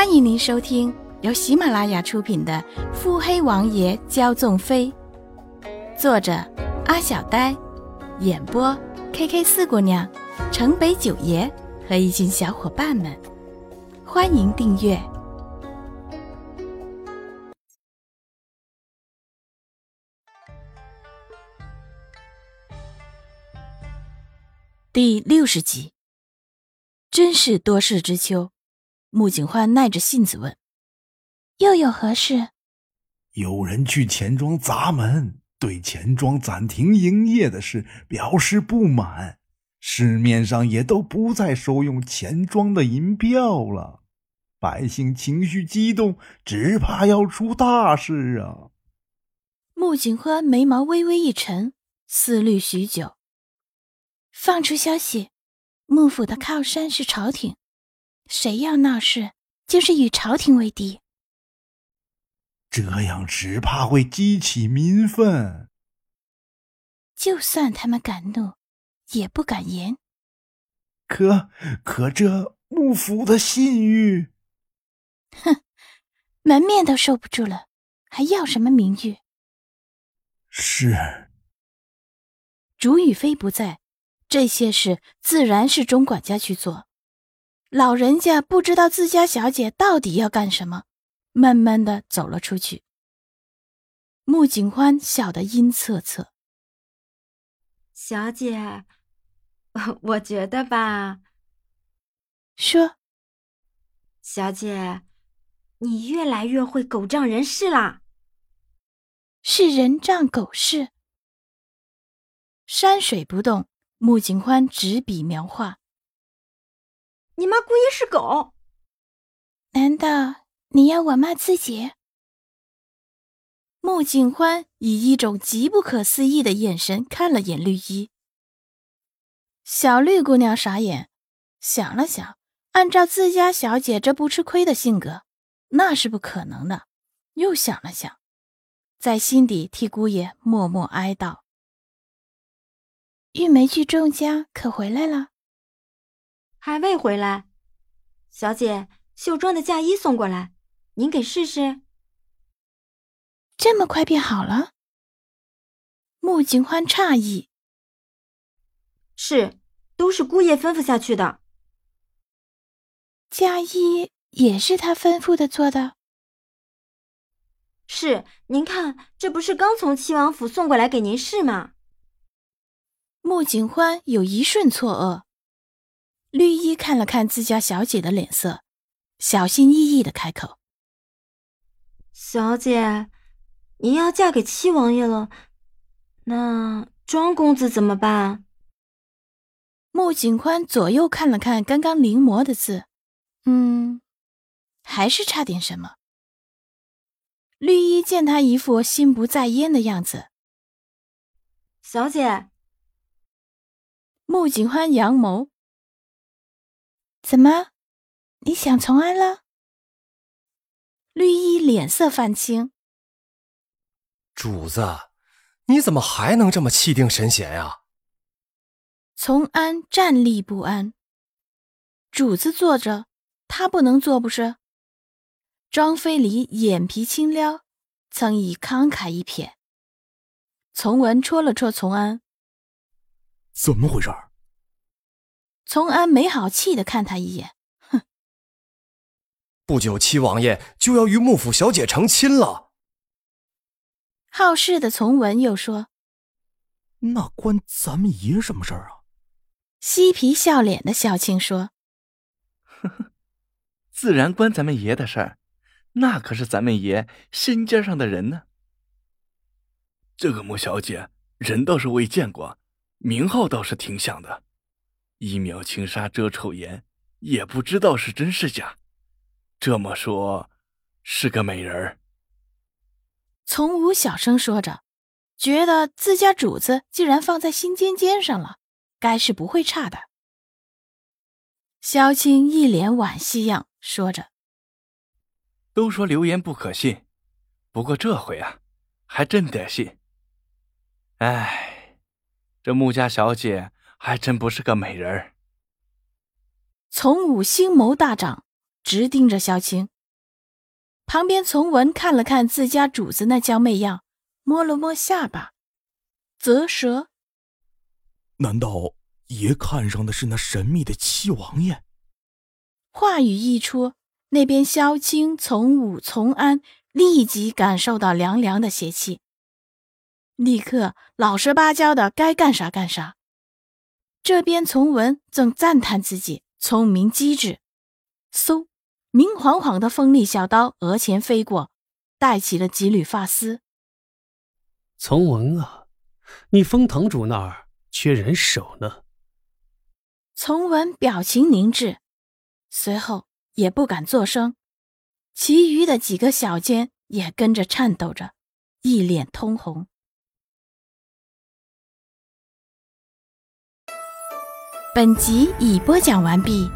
欢迎您收听由喜马拉雅出品的《腹黑王爷骄纵妃》，作者阿小呆，演播 K K 四姑娘、城北九爷和一群小伙伴们。欢迎订阅第六十集。真是多事之秋。穆景欢耐着性子问：“又有何事？”有人去钱庄砸门，对钱庄暂停营业的事表示不满，市面上也都不再收用钱庄的银票了。百姓情绪激动，只怕要出大事啊！穆景欢眉毛微微一沉，思虑许久，放出消息：幕府的靠山是朝廷。谁要闹事，就是与朝廷为敌。这样只怕会激起民愤。就算他们敢怒，也不敢言。可可，这幕府的信誉，哼，门面都收不住了，还要什么名誉？是。主与妃不在，这些事自然是钟管家去做。老人家不知道自家小姐到底要干什么，慢慢的走了出去。穆景欢笑得阴恻恻。小姐，我觉得吧，说，小姐，你越来越会狗仗人势啦。是人仗狗势。山水不动，穆景欢执笔描画。你妈姑爷是狗？难道你要我骂自己？穆景欢以一种极不可思议的眼神看了眼绿衣。小绿姑娘傻眼，想了想，按照自家小姐这不吃亏的性格，那是不可能的。又想了想，在心底替姑爷默默哀悼。玉梅去仲家可回来了？还未回来，小姐，绣庄的嫁衣送过来，您给试试。这么快便好了？穆景欢诧异。是，都是姑爷吩咐下去的。嫁衣也是他吩咐的做的。是，您看，这不是刚从七王府送过来给您试吗？穆景欢有一瞬错愕。绿衣看了看自家小姐的脸色，小心翼翼的开口：“小姐，您要嫁给七王爷了，那庄公子怎么办？”穆景宽左右看了看刚刚临摹的字，嗯，还是差点什么。绿衣见他一副心不在焉的样子，小姐，穆景欢扬眸。怎么，你想从安了？绿衣脸色泛青。主子，你怎么还能这么气定神闲呀？从安站立不安。主子坐着，他不能坐不是？庄飞离眼皮轻撩，曾以慷慨一瞥。从文戳了戳从安，怎么回事？从安没好气的看他一眼，哼。不久七王爷就要与幕府小姐成亲了。好事的从文又说：“那关咱们爷什么事儿啊？”嬉皮笑脸的小青说：“呵呵，自然关咱们爷的事儿，那可是咱们爷心尖上的人呢。这个穆小姐人倒是未见过，名号倒是挺响的。”一秒轻纱遮丑颜，也不知道是真是假。这么说，是个美人儿。从武小声说着，觉得自家主子既然放在心尖尖上了，该是不会差的。萧青一脸惋惜样说着：“都说流言不可信，不过这回啊，还真得信。哎，这穆家小姐……”还真不是个美人儿。从武星眸大涨，直盯着萧青。旁边从文看了看自家主子那娇媚样，摸了摸下巴，啧舌。难道爷看上的是那神秘的七王爷？话语一出，那边萧青从武从安立即感受到凉凉的邪气，立刻老实巴交的该干啥干啥。这边从文正赞叹自己聪明机智，嗖。明晃晃的锋利小刀额前飞过，带起了几缕发丝。从文啊，你封堂主那儿缺人手呢。从文表情凝滞，随后也不敢作声。其余的几个小监也跟着颤抖着，一脸通红。本集已播讲完毕。